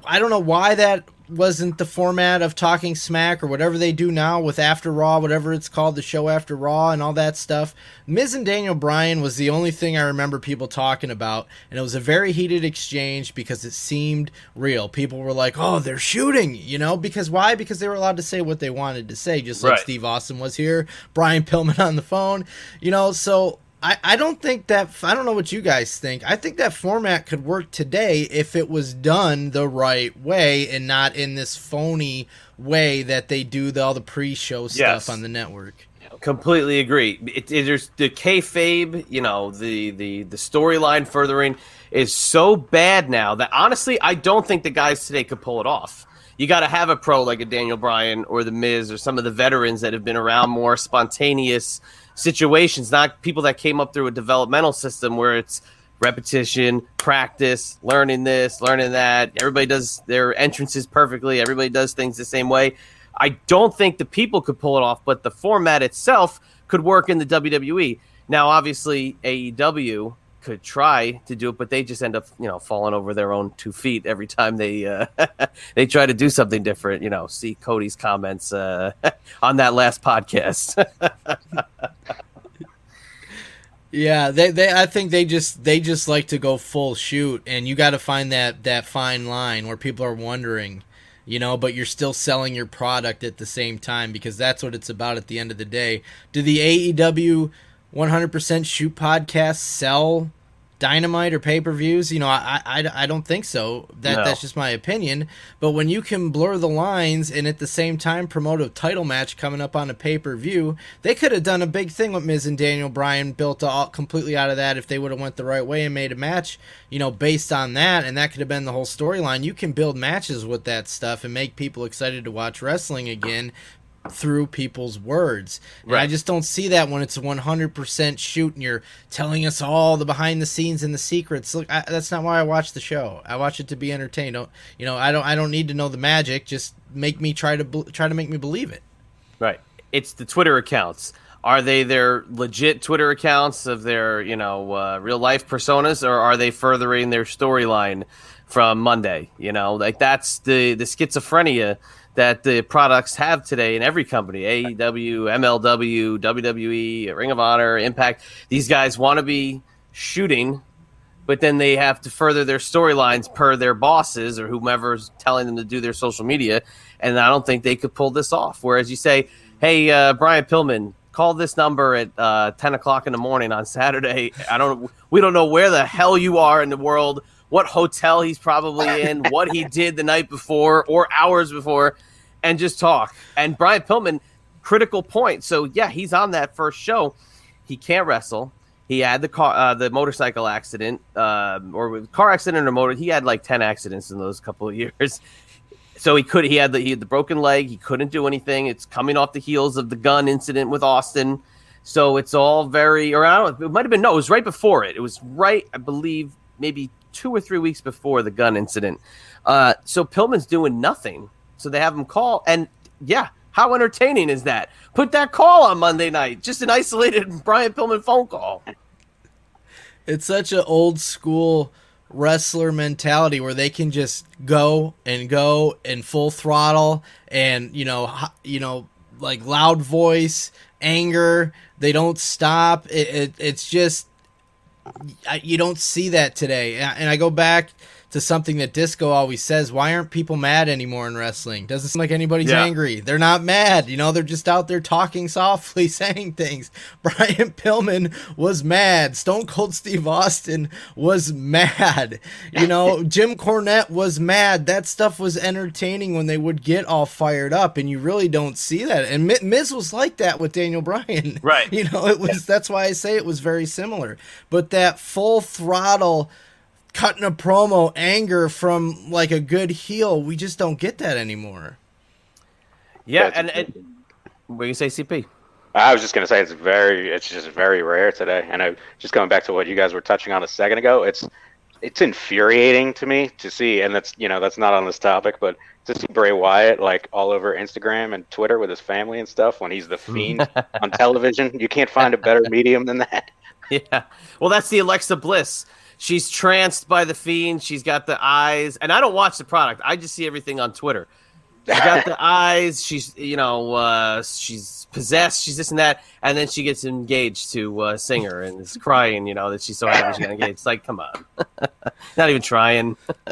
I don't know why that wasn't the format of Talking Smack or whatever they do now with After Raw, whatever it's called, the show After Raw and all that stuff. Miz and Daniel Bryan was the only thing I remember people talking about, and it was a very heated exchange because it seemed real. People were like, "Oh, they're shooting," you know, because why? Because they were allowed to say what they wanted to say, just like right. Steve Austin was here, Brian Pillman on the phone, you know. So I, I don't think that I don't know what you guys think. I think that format could work today if it was done the right way and not in this phony way that they do the, all the pre-show stuff yes. on the network. Completely agree. It, it, there's the kayfabe, you know, the the the storyline furthering is so bad now that honestly, I don't think the guys today could pull it off. You got to have a pro like a Daniel Bryan or the Miz or some of the veterans that have been around more spontaneous situations, not people that came up through a developmental system where it's repetition, practice, learning this, learning that. Everybody does their entrances perfectly. Everybody does things the same way. I don't think the people could pull it off, but the format itself could work in the WWE. Now, obviously, AEW could try to do it, but they just end up, you know, falling over their own two feet every time they uh, they try to do something different. You know, see Cody's comments uh, on that last podcast. yeah, they, they I think they just they just like to go full shoot, and you got to find that that fine line where people are wondering. You know, but you're still selling your product at the same time because that's what it's about at the end of the day. Do the AEW 100% shoot podcast sell dynamite or pay per views? You know, I, I, I don't think so. That no. that's just my opinion. But when you can blur the lines and at the same time promote a title match coming up on a pay per view, they could have done a big thing with Miz and Daniel Bryan, built all, completely out of that if they would have went the right way and made a match, you know, based on that, and that could have been the whole storyline. You can build matches with that stuff and make people excited to watch wrestling again through people's words. And right. I just don't see that when it's 100% shoot and you're telling us all the behind the scenes and the secrets. Look, I, that's not why I watch the show. I watch it to be entertained. Don't, you know, I don't I don't need to know the magic. Just make me try to try to make me believe it. Right. It's the Twitter accounts. Are they their legit Twitter accounts of their, you know, uh, real life personas or are they furthering their storyline from Monday, you know? Like that's the the schizophrenia that the products have today in every company AEW, MLW, WWE, Ring of Honor, Impact. These guys want to be shooting, but then they have to further their storylines per their bosses or whomever's telling them to do their social media. And I don't think they could pull this off. Whereas you say, hey, uh, Brian Pillman, call this number at uh, 10 o'clock in the morning on Saturday. I don't, we don't know where the hell you are in the world what hotel he's probably in, what he did the night before or hours before, and just talk. And Brian Pillman, critical point. So yeah, he's on that first show. He can't wrestle. He had the car, uh, the motorcycle accident, uh, or car accident or motor. He had like ten accidents in those couple of years. So he could. He had the he had the broken leg. He couldn't do anything. It's coming off the heels of the gun incident with Austin. So it's all very. Or I don't. Know, it might have been no. It was right before it. It was right. I believe maybe two or three weeks before the gun incident. Uh, so Pillman's doing nothing. So they have him call. And yeah, how entertaining is that? Put that call on Monday night. Just an isolated Brian Pillman phone call. it's such an old school wrestler mentality where they can just go and go in full throttle and you know you know like loud voice anger they don't stop it, it it's just I, you don't see that today and and i go back to something that disco always says why aren't people mad anymore in wrestling? Doesn't seem like anybody's Yeah. angry. They're not mad you know they're just out there talking softly saying things. Brian pillman was mad. Stone cold steve austin was mad. You know jim cornette was mad. That stuff was entertaining when they would get all fired up and you really don't see that. And Mi- miz was like that with daniel bryan. Right. you know it was that's why i say it was very similar. But that full throttle cutting a promo anger from like a good heel we just don't get that anymore Yeah, That's and, and what you say, CP? I was just gonna say it's very, it's just very rare today. And I just going back to what you guys were touching on a second ago. It's it's infuriating to me to see, and that's you know that's not on this topic, but to see Bray Wyatt like all over Instagram and Twitter with his family and stuff when he's the hmm. fiend on television. You can't find a better medium than that. Yeah. Well, that's the Alexa Bliss. She's tranced by the fiend. She's got the eyes, and I don't watch the product. I just see everything on Twitter. She's got the eyes. She's, you know, uh, she's possessed. She's this and that, and then she gets engaged to uh, singer and is crying. You know that she's so happy she got engaged. It's like, come on, not even trying.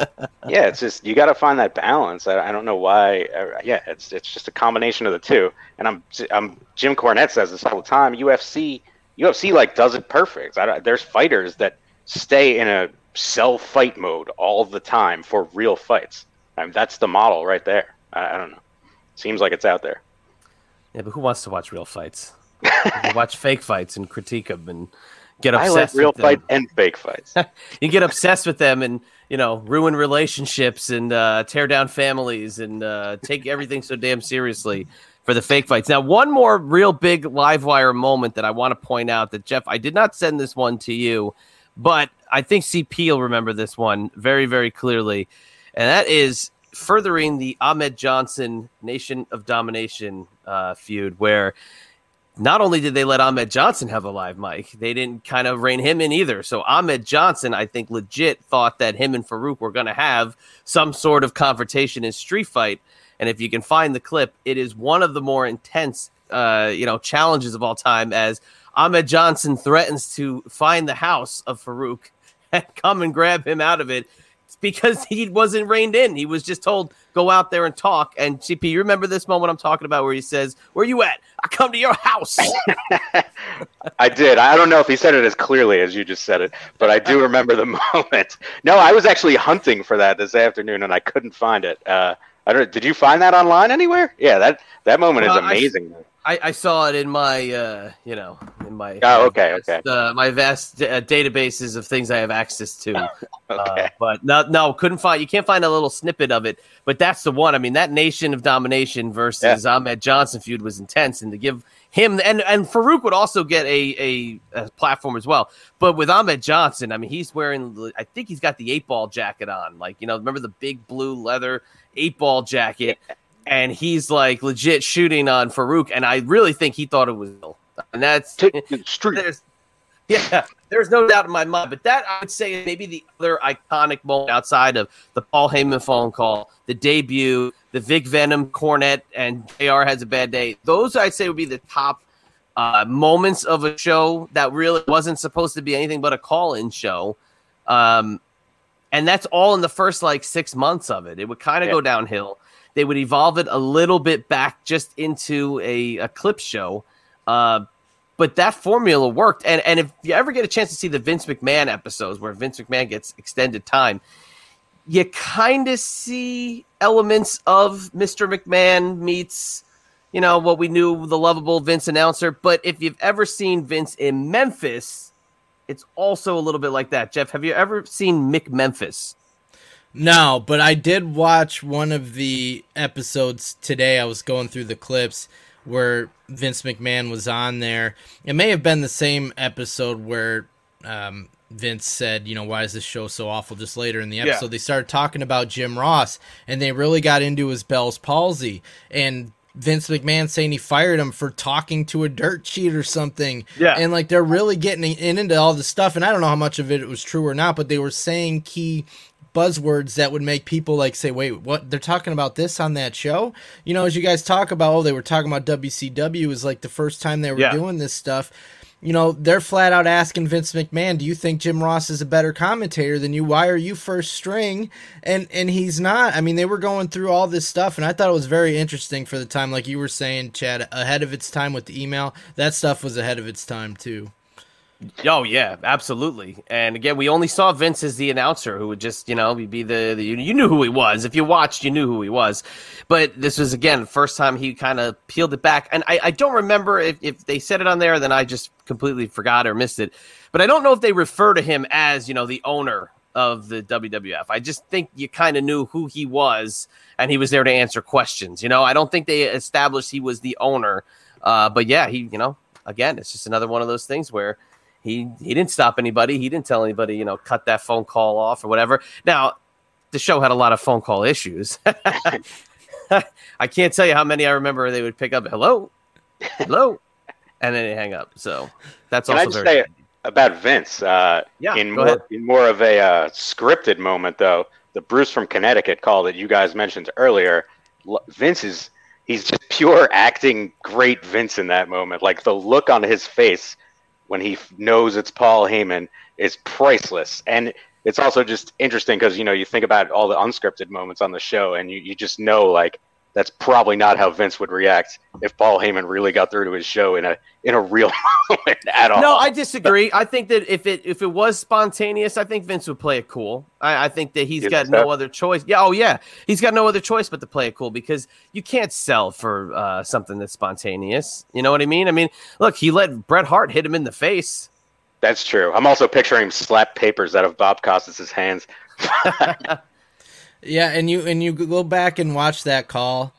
yeah, it's just you got to find that balance. I, I don't know why. Uh, yeah, it's it's just a combination of the two. And I'm I'm Jim Cornette says this all the time. UFC UFC like does it perfect. I, there's fighters that stay in a cell fight mode all the time for real fights. I mean, that's the model right there. I, I don't know. Seems like it's out there. Yeah, but who wants to watch real fights? Watch fake fights and critique them and get obsessed. I like real with them. fight and fake fights. you get obsessed with them and you know ruin relationships and uh, tear down families and uh, take everything so damn seriously for the fake fights. Now, one more real big live wire moment that I want to point out that Jeff, I did not send this one to you, but I think CP will remember this one very, very clearly, and that is furthering the Ahmed Johnson Nation of Domination uh, feud where not only did they let Ahmed Johnson have a live mic, they didn't kind of rein him in either. So Ahmed Johnson, I think, legit thought that him and Farouk were going to have some sort of confrontation in street fight. And if you can find the clip, it is one of the more intense, uh, you know, challenges of all time. As Ahmed Johnson threatens to find the house of Farouk and come and grab him out of it. It's because he wasn't reined in. He was just told, go out there and talk. And CP, you remember this moment I'm talking about where he says, Where you at? I come to your house. I did. I don't know if he said it as clearly as you just said it, but I do remember the moment. No, I was actually hunting for that this afternoon and I couldn't find it. Uh, I don't. Did you find that online anywhere? Yeah, that that moment Well, is amazing. I, I I saw it in my, uh, you know, in my Oh, okay, vast, okay. uh, my vast uh, databases of things I have access to. okay. Uh, but no, no, couldn't find. You can't find a little snippet of it. But that's the one. I mean, that Nation of Domination versus Ahmed Johnson feud was intense, and to give him and and Farouk would also get a, a a platform as well. But with Ahmed Johnson, I mean, he's wearing. I think he's got the eight ball jacket on. Like you know, remember the big blue leather eight ball jacket. And he's like legit shooting on Farouk, and I really think he thought it was real. And that's there's yeah, there's no doubt in my mind. But that I would say is maybe the other iconic moment outside of the Paul Heyman phone call, the debut, the Vic Venom Cornette, and JR has a bad day. Those I'd say would be the top uh, moments of a show that really wasn't supposed to be anything but a call-in show. Um, and that's all in the first like six months of it. It would kind of Yeah. go downhill. They would evolve it a little bit back just into a, a clip show. Uh, but that formula worked. And and if you ever get a chance to see the Vince McMahon episodes where Vince McMahon gets extended time, you kind of see elements of Mr. McMahon meets, you know, what we knew the lovable Vince announcer. But if you've ever seen Vince in Memphis, it's also a little bit like that. Jeff, have you ever seen Mick Memphis? No, but I did watch one of the episodes today. I was going through the clips where Vince McMahon was on there. It may have been the same episode where um, Vince said, you know, why is this show so awful? Just later in the episode, they started talking about Jim Ross and they really got into his Bell's palsy. And Vince McMahon saying he fired him for talking to a dirt sheet or something. Yeah. And like they're really getting in into all this stuff. And I don't know how much of it was true or not, but they were saying key buzzwords that would make people like say, wait, what? They're talking about this on that show? You know, as you guys talk about, oh, they were talking about WCW was like the first time they were Yeah. doing this stuff. You know, they're flat out asking Vince McMahon, "Do you think Jim Ross is a better commentator than you? Why are you first string?" And and he's not. I mean, they were going through all this stuff, and I thought it was very interesting for the time, like you were saying, Chad, ahead of its time with the email. That stuff was ahead of its time too. Oh yeah, absolutely. And again, we only saw Vince as the announcer who would just, you know, be the, the you knew who he was. If you watched, you knew who he was. But this was again first time he kind of peeled it back. And I, I don't remember if, if they said it on there, then I just completely forgot or missed it. But I don't know if they refer to him as, you know, the owner of the WWF. I just think you kind of knew who he was and he was there to answer questions. You know, I don't think they established he was the owner. Uh, but yeah, he, you know, again, it's just another one of those things where he he didn't stop anybody. He didn't tell anybody, you know, cut that phone call off or whatever. Now, the show had a lot of phone call issues. I can't tell you how many I remember they would pick up, hello, hello, and then they hang up. So that's Can I also just very say about Vince? Uh, Yeah, in more ahead. in more of a uh, scripted moment, though, the Bruce from Connecticut call that you guys mentioned earlier, Vince is he's just pure acting great Vince in that moment. Like the look on his face when he f- knows it's Paul Heyman is priceless, and it's also just interesting because you know you think about all the unscripted moments on the show, and you, you just know like that's probably not how Vince would react if Paul Heyman really got through to his show in a in a real moment at all. No, I disagree. I think that if it if it was spontaneous, I think Vince would play it cool. I, I think that he's You got no other choice. Yeah, oh yeah, he's got no other choice but to play it cool because you can't sell for uh, something that's spontaneous. You know what I mean? I mean, look, he let Bret Hart hit him in the face. That's true. I'm also picturing him slap papers out of Bob Costas' hands. Yeah, and you and you go back and watch that call,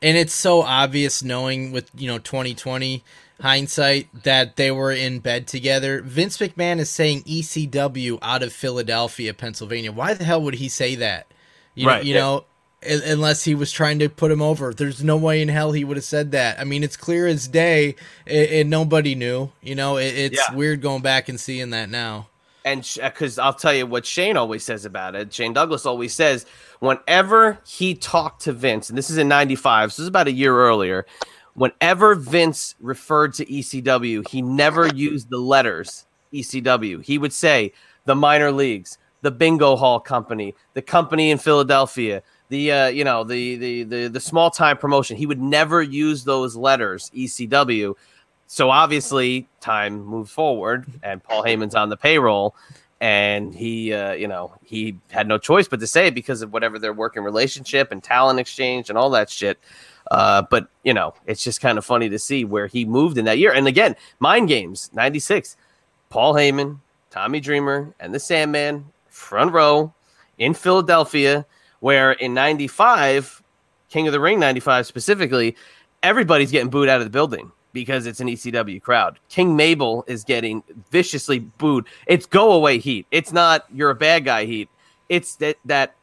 and it's so obvious knowing with you know 2020 hindsight that they were in bed together. Vince McMahon is saying ECW out of Philadelphia, Pennsylvania. Why the hell would he say that? You Right, know, you yeah. know, unless he was trying to put him over. There's no way in hell he would have said that. I mean, it's clear as day, and, nobody knew. You know, it's Yeah. weird going back and seeing that now. And because I'll tell you what Shane always says about it. Shane Douglas always says whenever he talked to Vince, and this is in '95, so this is about a year earlier. Whenever Vince referred to ECW, he never used the letters ECW. He would say the minor leagues, the Bingo Hall Company, the company in Philadelphia, the uh, you know the the the, the small time promotion. He would never use those letters ECW. So obviously, time moved forward, and Paul Heyman's on the payroll, and he, uh, you know, he had no choice but to say because of whatever their working relationship and talent exchange and all that shit. Uh, but you know, it's just kind of funny to see where he moved in that year. And again, Mind Games '96, Paul Heyman, Tommy Dreamer, and the Sandman front row in Philadelphia, where in '95, King of the Ring '95 specifically, everybody's getting booed out of the building because it's an ECW crowd. King Mabel is getting viciously booed. It's go away heat. It's not you're a bad guy heat. It's that that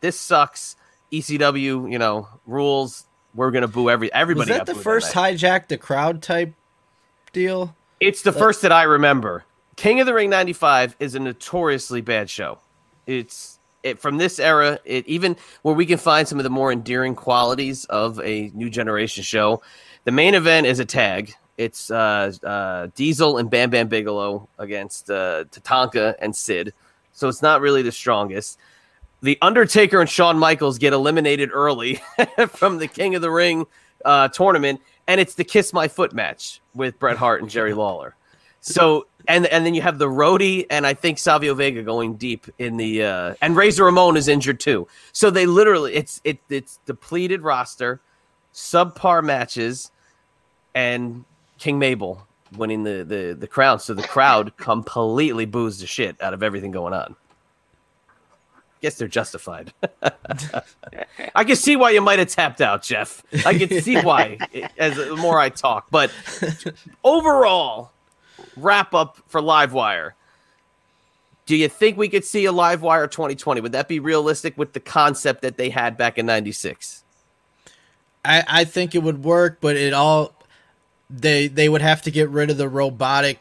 this sucks. ECW, you know, rules. We're gonna boo every everybody. Was that the first night. hijack the crowd type deal? It's the first that I remember. King of the Ring 95 is a notoriously bad show. It's it from this era, it even where we can find some of the more endearing qualities of a new generation show. The main event is a tag. It's uh, uh, Diesel and Bam Bam Bigelow against uh, Tatanka and Sid. So it's not really the strongest. The Undertaker and Shawn Michaels get eliminated early from the King of the Ring uh, tournament, and it's the Kiss My Foot match with Bret Hart and Jerry Lawler. So and and then you have the roadie and I think Savio Vega going deep in the uh, and Razor Ramon is injured too. So they literally it's it it's depleted roster, subpar matches, and King Mabel winning the the the crown. So the crowd completely boos the shit out of everything going on. Guess they're justified. I can see why you might have tapped out, Jeff. I can see why as the more I talk. But overall, wrap up for Livewire. Do you think we could see a Livewire 2020? Would that be realistic with the concept that they had back in 96? I, I think it would work, but it all they they would have to get rid of the robotic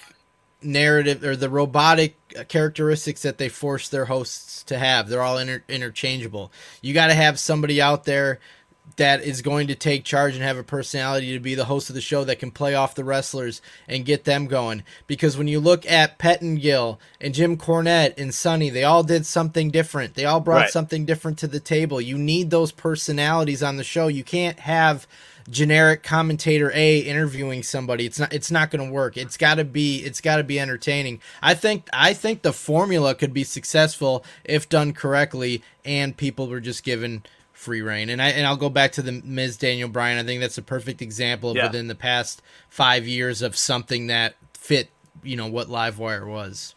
narrative or the robotic characteristics that they force their hosts to have. They're all inter- interchangeable. You got to have somebody out there that is going to take charge and have a personality to be the host of the show that can play off the wrestlers and get them going. Because when you look at Pettengill and Jim Cornette and Sunny, they all did something different. They all brought Right. something different to the table. You need those personalities on the show. You can't have generic commentator A interviewing somebody. It's not it's not going to work. It's got to be it's got to be entertaining. I think I think the formula could be successful if done correctly and people were just given free reign. And I and I'll go back to the Miz Daniel Bryan. I think that's a perfect example of Yeah. within the past 5 years of something that fit, you know, what Livewire was.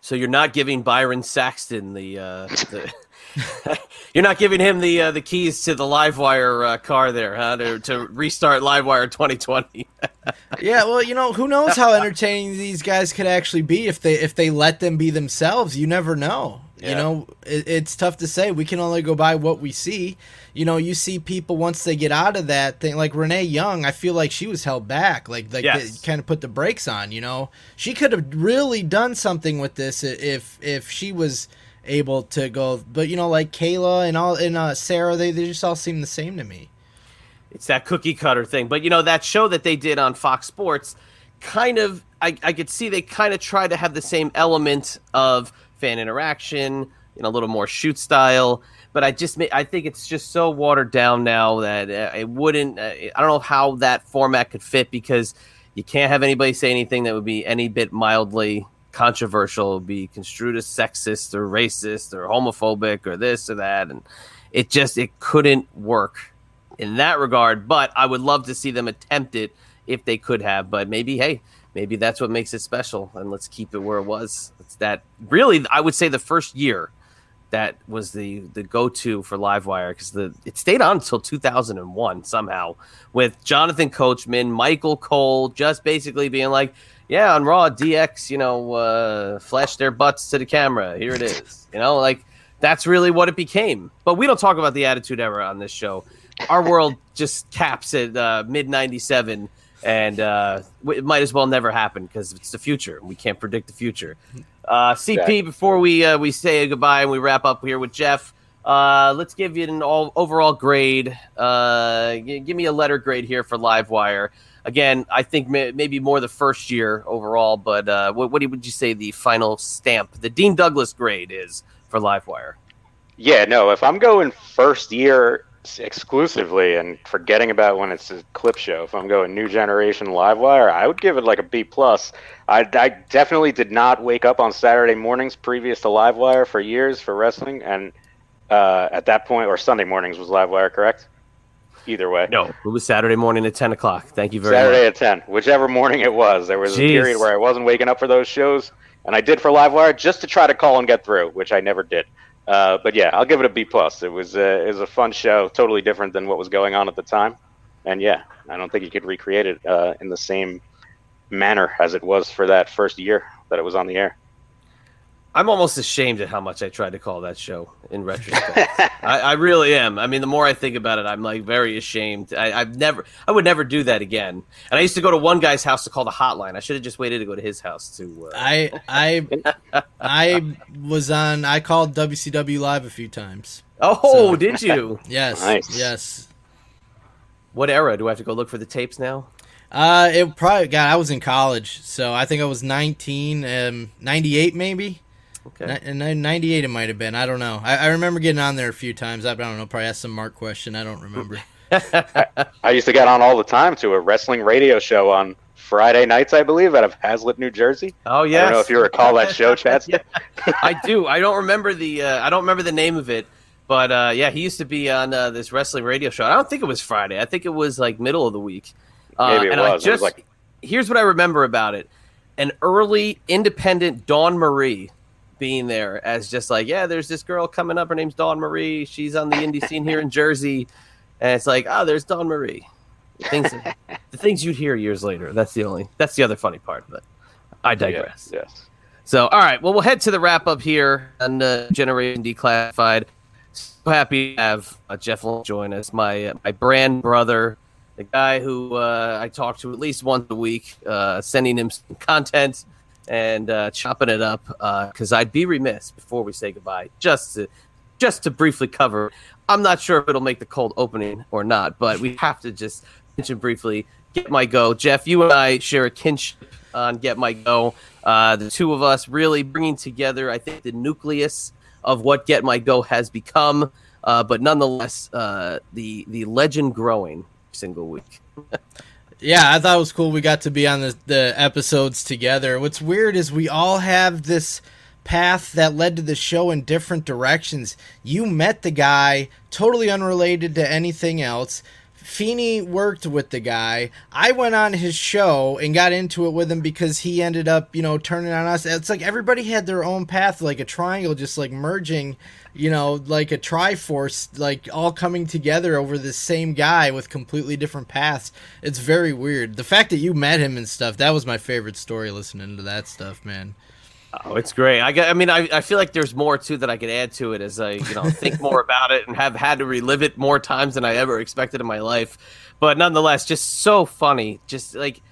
So you're not giving Byron Saxton the, uh, the you're not giving him the uh, the keys to the Livewire uh, car there, huh? To, to restart Livewire 2020. yeah, well, you know, who knows how entertaining these guys could actually be if they if they let them be themselves. You never know. You know, it, it's tough to say. We can only go by what we see. You know, you see people once they get out of that thing, like Renee Young. I feel like she was held back, like like Yes. they kind of put the brakes on. You know, she could have really done something with this if if she was able to go. But you know, like Kayla and all and uh, Sarah, they they just all seem the same to me. it's that cookie cutter thing. But you know that show that they did on Fox Sports, kind of I, I could see they kind of tried to have the same element of fan interaction, know, a little more shoot style. But I just I think it's just so watered down now that uh, it wouldn't. Uh, I don't know how that format could fit because you can't have anybody say anything that would be any bit mildly controversial, be construed as sexist or racist or homophobic or this or that, and it just it couldn't work in that regard. But I would love to see them attempt it if they could have. But maybe, hey, maybe that's what makes it special, and let's keep it where it was. It's that really, I would say the first year that was the the go to for Livewire because the it stayed on until 2001 somehow with Jonathan Coachman, Michael Cole, just basically being like. Yeah, on Raw, DX, you know, uh, flash their butts to the camera. Here it is. You know, like that's really what it became. But we don't talk about the Attitude Era on this show. Our world just caps at uh, mid '97, and uh, it might as well never happen because it's the future. We can't predict the future. Uh, CP, Exactly. before we uh, we say goodbye and we wrap up here with Jeff, uh, let's give you an all overall grade. Uh, give me a letter grade here for Livewire. Again, I think may- maybe more the first year overall, but uh, what, what would you say the final stamp, the Dean Douglas grade is for Livewire? Yeah, no, if I'm going first year exclusively and forgetting about when it's a clip show, if I'm going new generation Livewire, I would give it like a B plus. I, I definitely did not wake up on Saturday mornings previous to Livewire for years for wrestling, and uh, at that point, or Sunday mornings was Livewire, correct? Either way, No, it was Saturday morning at ten o'clock. Thank you very Saturday much. Saturday at 10, whichever morning it was. There was Jeez. a period where I wasn't waking up for those shows, and I did for Livewire just to try to call and get through, which I never did. Uh, but yeah, I'll give it a B plus. It was uh, it was a fun show, totally different than what was going on at the time, and yeah, I don't think you could recreate it uh, in the same manner as it was for that first year that it was on the air. I'm almost ashamed at how much I tried to call that show in retrospect. I, I really am. I mean, the more I think about it, I'm like very ashamed. I, I've never, I would never do that again. And I used to go to one guy's house to call the hotline. I should have just waited to go to his house to. Uh, I I I was on. I called WCW live a few times. oh, So- did you? Yes, Nice. yes. What era do I have to go look for the tapes now? Uh, it probably. God, I was in college, so I think I was nineteen. Um, ninety eight maybe. Okay. Ni- ni- 98 it might have been. I don't know. I, I remember getting on there a few times. I, I don't know. Probably asked some Mark question. I don't remember. I used to get on all the time to a wrestling radio show on Friday nights, I believe, out of Hazlet, New Jersey. Oh I yeah. don't know if you recall that show, Chad. Yeah. I do. I don't remember the. Uh, I don't remember the name of it, but uh, yeah, he used to be on uh, this wrestling radio show. I don't think it was Friday. I think it was like middle of the week. Uh, Maybe it and I was. It was like- here's what I remember about it: an early independent Dawn Marie being there as just like, yeah, there's this girl coming up. Her name's Dawn Marie. She's on the indie scene here in Jersey, and it's like, oh, there's Dawn Marie. Things, the things you'd hear years later. That's the only. That's the other funny part. But I digress. Yes. yes. So, all right. Well, we'll head to the wrap up here on uh, Generation Declassified. So happy to have uh, Jeff Lane join us, my uh, my brand brother, the guy who uh, I talk to at least once a week, uh, sending him some content and uh, chopping it up. Uh, Because I'd be remiss before we say goodbye, just to just to briefly cover. I'm not sure if it'll make the cold opening or not, but we have to just mention briefly. Get my go, Jeff. You and I share a kinship on Get My Go. Uh, the two of us really bringing together, I think, the nucleus of what Get My Go has become, uh, but nonetheless, uh, the the legend growing single week. yeah, I thought it was cool. We got to be on the, the episodes together. What's weird is we all have this path that led to the show in different directions. You met the guy totally unrelated to anything else. Feeney worked with the guy. I went on his show and got into it with him because he ended up, you know, turning on us. It's like everybody had their own path, like a triangle, just like merging, you know, like a triforce, like all coming together over the same guy with completely different paths. It's very weird. The fact that you met him and stuff, that was my favorite story listening to that stuff, man. Oh, it's great. I, I mean, I, I feel like there's more too that I could add to it as I, you know, think more about it and have had to relive it more times than I ever expected in my life. But nonetheless, just so funny. Just like,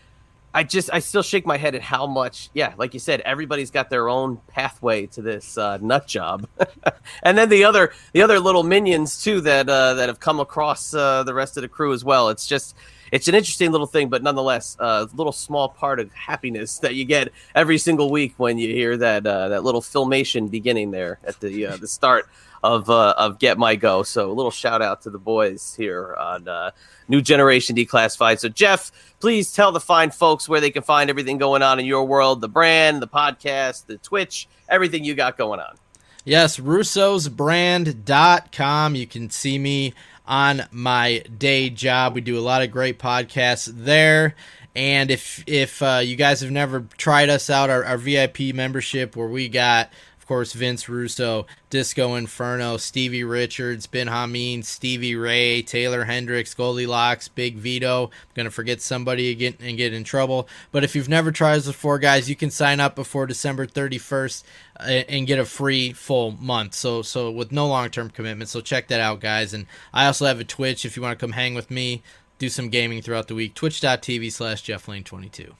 I just, I still shake my head at how much, yeah, like you said, everybody's got their own pathway to this uh, nut job, and then the other, the other little minions too that uh, that have come across uh, the rest of the crew as well. It's just it's an interesting little thing, but nonetheless, a uh, little small part of happiness that you get every single week when you hear that uh, that little filmation beginning there at the uh, the start of uh, of Get My Go. So a little shout out to the boys here on uh, New Generation Declassified. So Jeff, please tell the fine folks where they can find everything going on in your world, the brand, the podcast, the Twitch, everything you got going on. Yes, russosbrand.com. You can see me on my day job. We do a lot of great podcasts there. And if if uh, you guys have never tried us out, our, our VIP membership where we got course, Vince Russo, Disco Inferno, Stevie Richards, Ben Hameen, Stevie Ray, Taylor Hendricks, Goldilocks, Big Vito. I'm going to forget somebody again and get in trouble. But if you've never tried us before, guys, you can sign up before December 31st uh, and get a free full month. So, so with no long term commitment. So check that out, guys. And I also have a Twitch if you want to come hang with me, do some gaming throughout the week. Twitch.tv slash JeffLane22.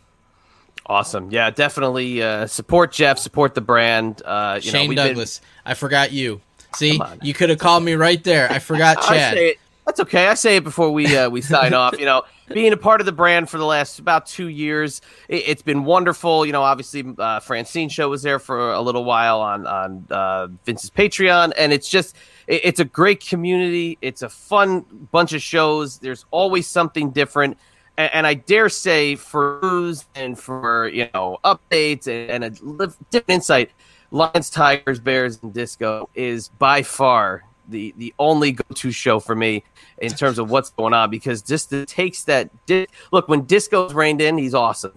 Awesome. Yeah, definitely uh, support Jeff, support the brand. Uh, you Shane know, Douglas. Been... I forgot you. See, you could have called me right there. I forgot Chad. I That's okay. I say it before we uh, we sign off. You know, being a part of the brand for the last about two years, it, has been wonderful. You know, obviously uh, Francine show was there for a little while on on uh, Vince's Patreon, and it's just it, it's a great community. It's a fun bunch of shows. There's always something different and, and I dare say for news and for you know updates and, and a different insight, Lions, Tigers, Bears, and Disco is by far the the only go to show for me in terms of what's going on because just it takes that di- look when Disco's reined in, he's awesome.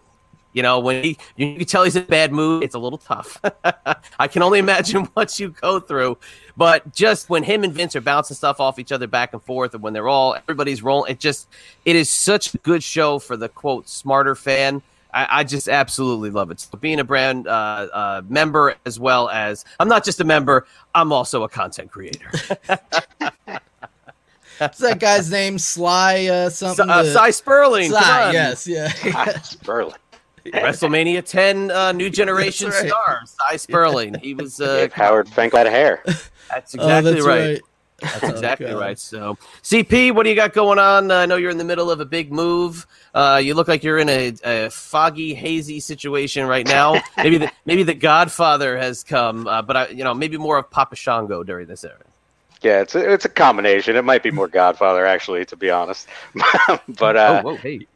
You know, when he, you can tell he's in a bad mood, it's a little tough. I can only imagine what you go through. But just when him and Vince are bouncing stuff off each other back and forth, and when they're all everybody's rolling, it just it is such a good show for the quote smarter fan. I, I just absolutely love it. So being a brand uh, uh, member as well as I'm not just a member, I'm also a content creator. What's that guy's name? Sly uh, something. Uh, Sy Sperling. Sly, yes, yeah. Sperling. WrestleMania 10 uh, new generation right. star, Sy Sperling. He was uh, Howard Fink had hair. That's exactly oh, that's right. right. That's exactly oh, right. So, CP, what do you got going on? Uh, I know you're in the middle of a big move. Uh, you look like you're in a, a, foggy, hazy situation right now. maybe the maybe the Godfather has come, uh, but I, you know, maybe more of Papa Shango during this era. Yeah, it's a, it's a combination. It might be more Godfather, actually, to be honest. but uh, oh, whoa, hey.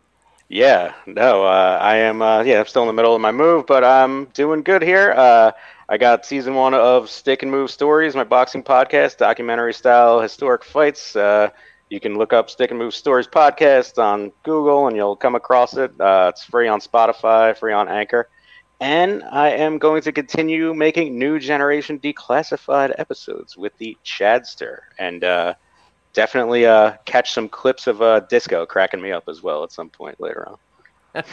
Yeah, no, uh, I am. Uh, yeah, I'm still in the middle of my move, but I'm doing good here. Uh, I got season one of Stick and Move Stories, my boxing podcast, documentary style historic fights. Uh, you can look up Stick and Move Stories podcast on Google, and you'll come across it. Uh, it's free on Spotify, free on Anchor, and I am going to continue making new generation declassified episodes with the Chadster, and uh, definitely uh, catch some clips of uh, disco cracking me up as well at some point later on.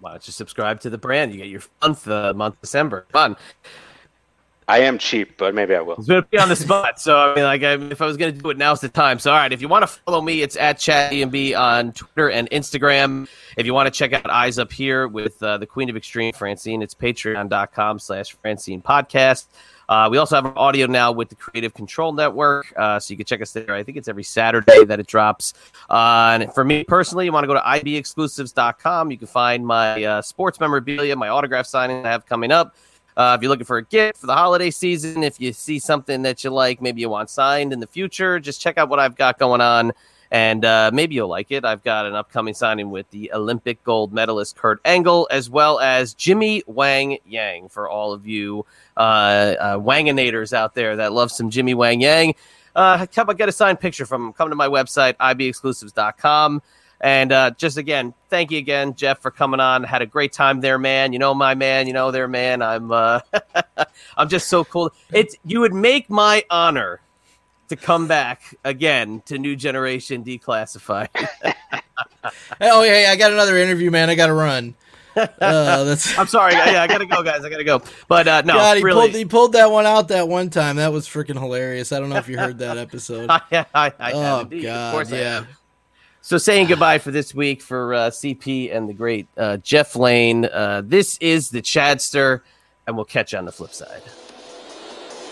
Why don't you subscribe to the brand? You get your fun for the month December. Fun. I am cheap, but maybe I will. It's gonna be on the spot. So I mean, like, I, if I was gonna do it, now's the time. So all right, if you want to follow me, it's at ChatDMB on Twitter and Instagram. If you want to check out Eyes Up Here with uh, the Queen of Extreme, Francine, it's Patreon.com/slash Francine Podcast. Uh, we also have audio now with the Creative Control Network, uh, so you can check us there. I think it's every Saturday that it drops. Uh, and for me personally, you want to go to ibexclusives.com. You can find my uh, sports memorabilia, my autograph signing I have coming up. Uh, if you're looking for a gift for the holiday season, if you see something that you like, maybe you want signed in the future, just check out what I've got going on. And uh, maybe you'll like it. I've got an upcoming signing with the Olympic gold medalist Kurt Angle, as well as Jimmy Wang Yang for all of you uh, uh, out there that love some Jimmy Wang Yang. Uh, come get a signed picture from him. Come to my website, ibexclusives.com. And uh, just again, thank you again, Jeff, for coming on. Had a great time there, man. You know my man. You know their man. I'm uh, I'm just so cool. It's you would make my honor to come back again to New Generation Declassified. oh yeah, I got another interview, man. I got to run. Uh, that's. I'm sorry. Yeah, I gotta go, guys. I gotta go. But uh, no, God, he really, pulled he pulled that one out that one time. That was freaking hilarious. I don't know if you heard that episode. I, I, I oh have indeed. God, of course I yeah. have. So saying goodbye for this week for uh, CP and the great uh, Jeff Lane. Uh, this is the Chadster, and we'll catch you on the flip side.